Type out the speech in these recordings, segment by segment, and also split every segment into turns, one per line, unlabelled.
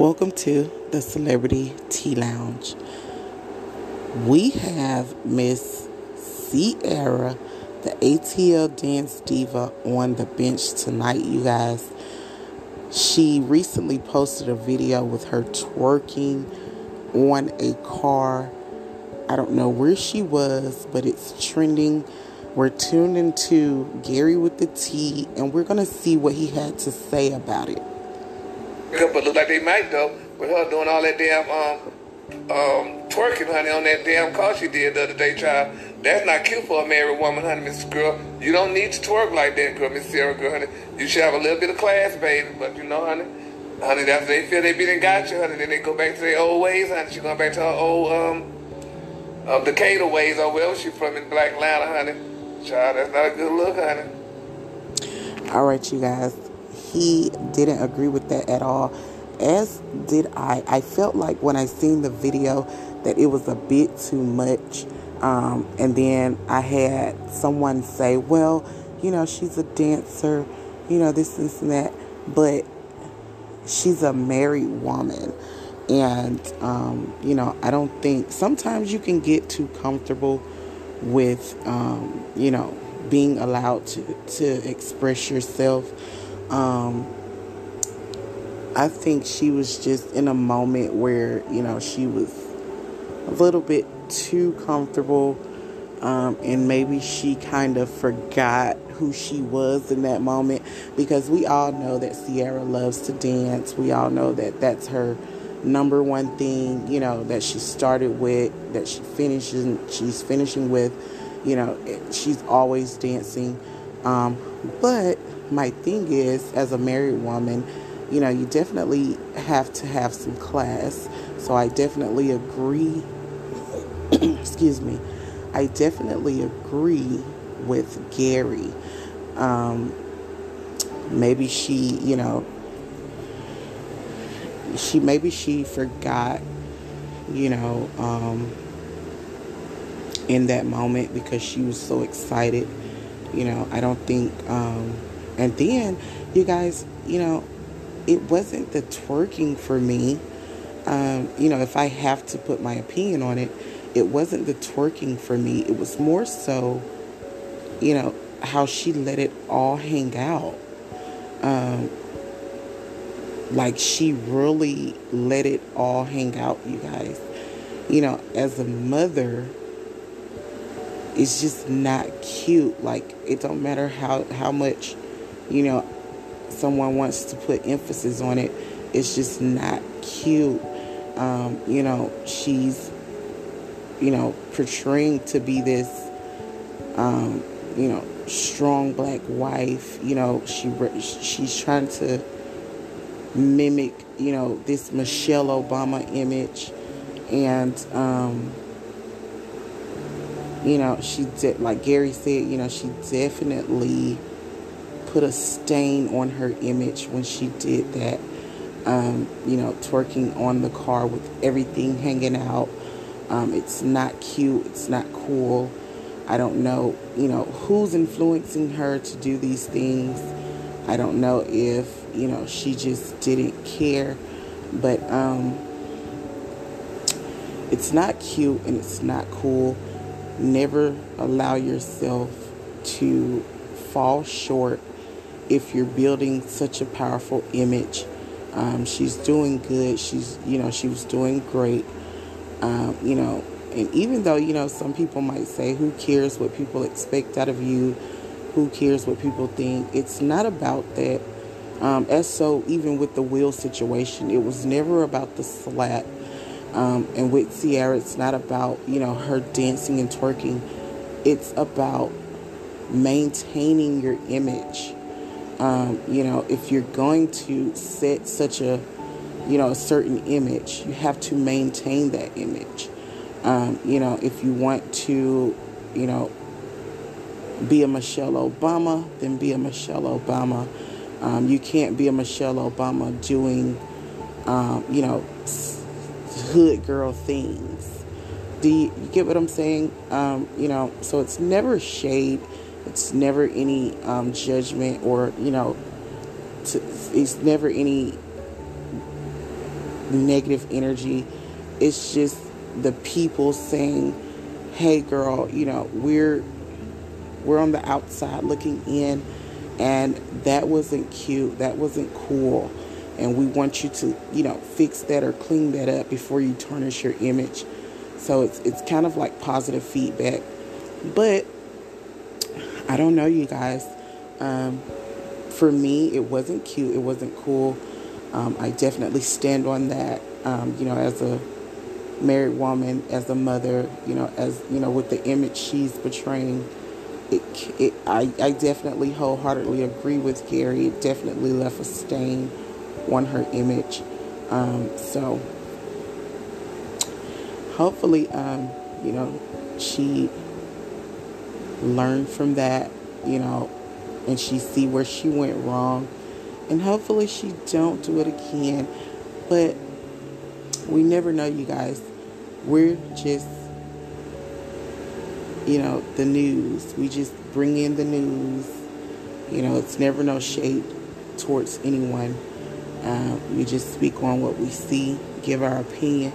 Welcome to the Celebrity Tea Lounge. We have Miss Ciara, the ATL dance diva, on the bench tonight, you guys. She recently posted a video with her twerking on a car. I don't know where she was, but it's trending. We're tuned into Gary with the T, and we're going to see what he had to say about it.
But look like they might though, with her doing all that damn um um twerking, honey, on that damn car she did the other day, child. That's not cute for a married woman, honey, Miss Girl. You don't need to twerk like that, girl, Miss Sarah, girl, honey. You should have a little bit of class, baby. But you know, honey, honey, that's they feel they beat and got you, honey. Then they go back to their old ways, honey. She going back to her old um um Decatur ways or wherever she from in Black Atlanta, honey. Child, that's not a good look, honey.
All right, you guys he didn't agree with that at all. As did I. I felt like when I seen the video that it was a bit too much. Um, and then I had someone say, well, you know, she's a dancer, you know, this, this, and that. But she's a married woman. And, um, you know, I don't think sometimes you can get too comfortable with, um, you know, being allowed to, to express yourself. Um, I think she was just in a moment where, you know, she was a little bit too comfortable. Um, and maybe she kind of forgot who she was in that moment because we all know that Ciara loves to dance. We all know that that's her number one thing, you know, that she started with, that she finishes, she's finishing with, you know, she's always dancing. Um, but my thing is, as a married woman, you know, you definitely have to have some class. So I definitely agree. excuse me. I definitely agree with Gary. Um, maybe she, you know, she maybe she forgot, you know, um, in that moment because she was so excited. You know, I don't think. Um, and then, you guys, you know, it wasn't the twerking for me. Um, you know, if I have to put my opinion on it, it wasn't the twerking for me. It was more so, you know, how she let it all hang out. Um, like she really let it all hang out, you guys. You know, as a mother, it's just not cute. Like it don't matter how how much, you know, someone wants to put emphasis on it. It's just not cute. Um, you know, she's, you know, portraying to be this, um, you know, strong black wife. You know, she she's trying to mimic, you know, this Michelle Obama image, and um, you know, she did like Gary said, you know, she definitely put a stain on her image when she did that. Um, you know, twerking on the car with everything hanging out. Um, it's not cute. It's not cool. I don't know, you know, who's influencing her to do these things. I don't know if, you know, she just didn't care. But um, it's not cute and it's not cool. Never allow yourself to fall short if you're building such a powerful image. Um, she's doing good. She's, you know, she was doing great. Um, you know, and even though, you know, some people might say, who cares what people expect out of you? Who cares what people think? It's not about that. Um, as so, even with the Will situation, it was never about the slap. Um, and with Ciara, it's not about, you know, her dancing and twerking. It's about maintaining your image. Um, you know, if you're going to set such a, you know, a certain image, you have to maintain that image. Um, you know, if you want to, you know, be a Michelle Obama, then be a Michelle Obama. Um, you can't be a Michelle Obama doing, um, you know, hood girl things. Do you, you get what I'm saying? Um, you know, so it's never shade. It's never any um, judgment or, you know, to, it's never any negative energy. It's just the people saying, "Hey, girl, you know, we're we're on the outside looking in, and that wasn't cute. That wasn't cool." And we want you to, you know, fix that or clean that up before you tarnish your image. So it's it's kind of like positive feedback. But I don't know, you guys. Um, for me, it wasn't cute. It wasn't cool. Um, I definitely stand on that. Um, you know, as a married woman, as a mother, you know, as you know, with the image she's portraying, it, it I, I definitely wholeheartedly agree with Gary. It definitely left a stain on her image. Um, so hopefully, um, you know, she learned from that, you know, and she see where she went wrong, and hopefully she don't do it again. But we never know, you guys. We're just, you know, the news. We just bring in the news. You know, it's never no shade towards anyone. Uh, we just speak on what we see, give our opinion,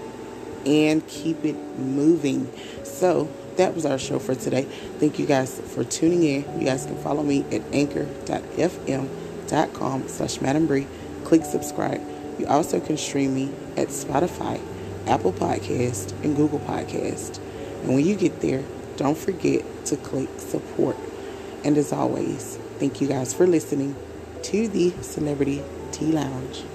and keep it moving. So that was our show for today. Thank you guys for tuning in. You guys can follow me at anchor.fm.com slash Madam Brie. Click subscribe. You also can stream me at Spotify, Apple Podcast, and Google Podcast. And when you get there, don't forget to click support. And as always, thank you guys for listening to the Celebrity Tea Lounge.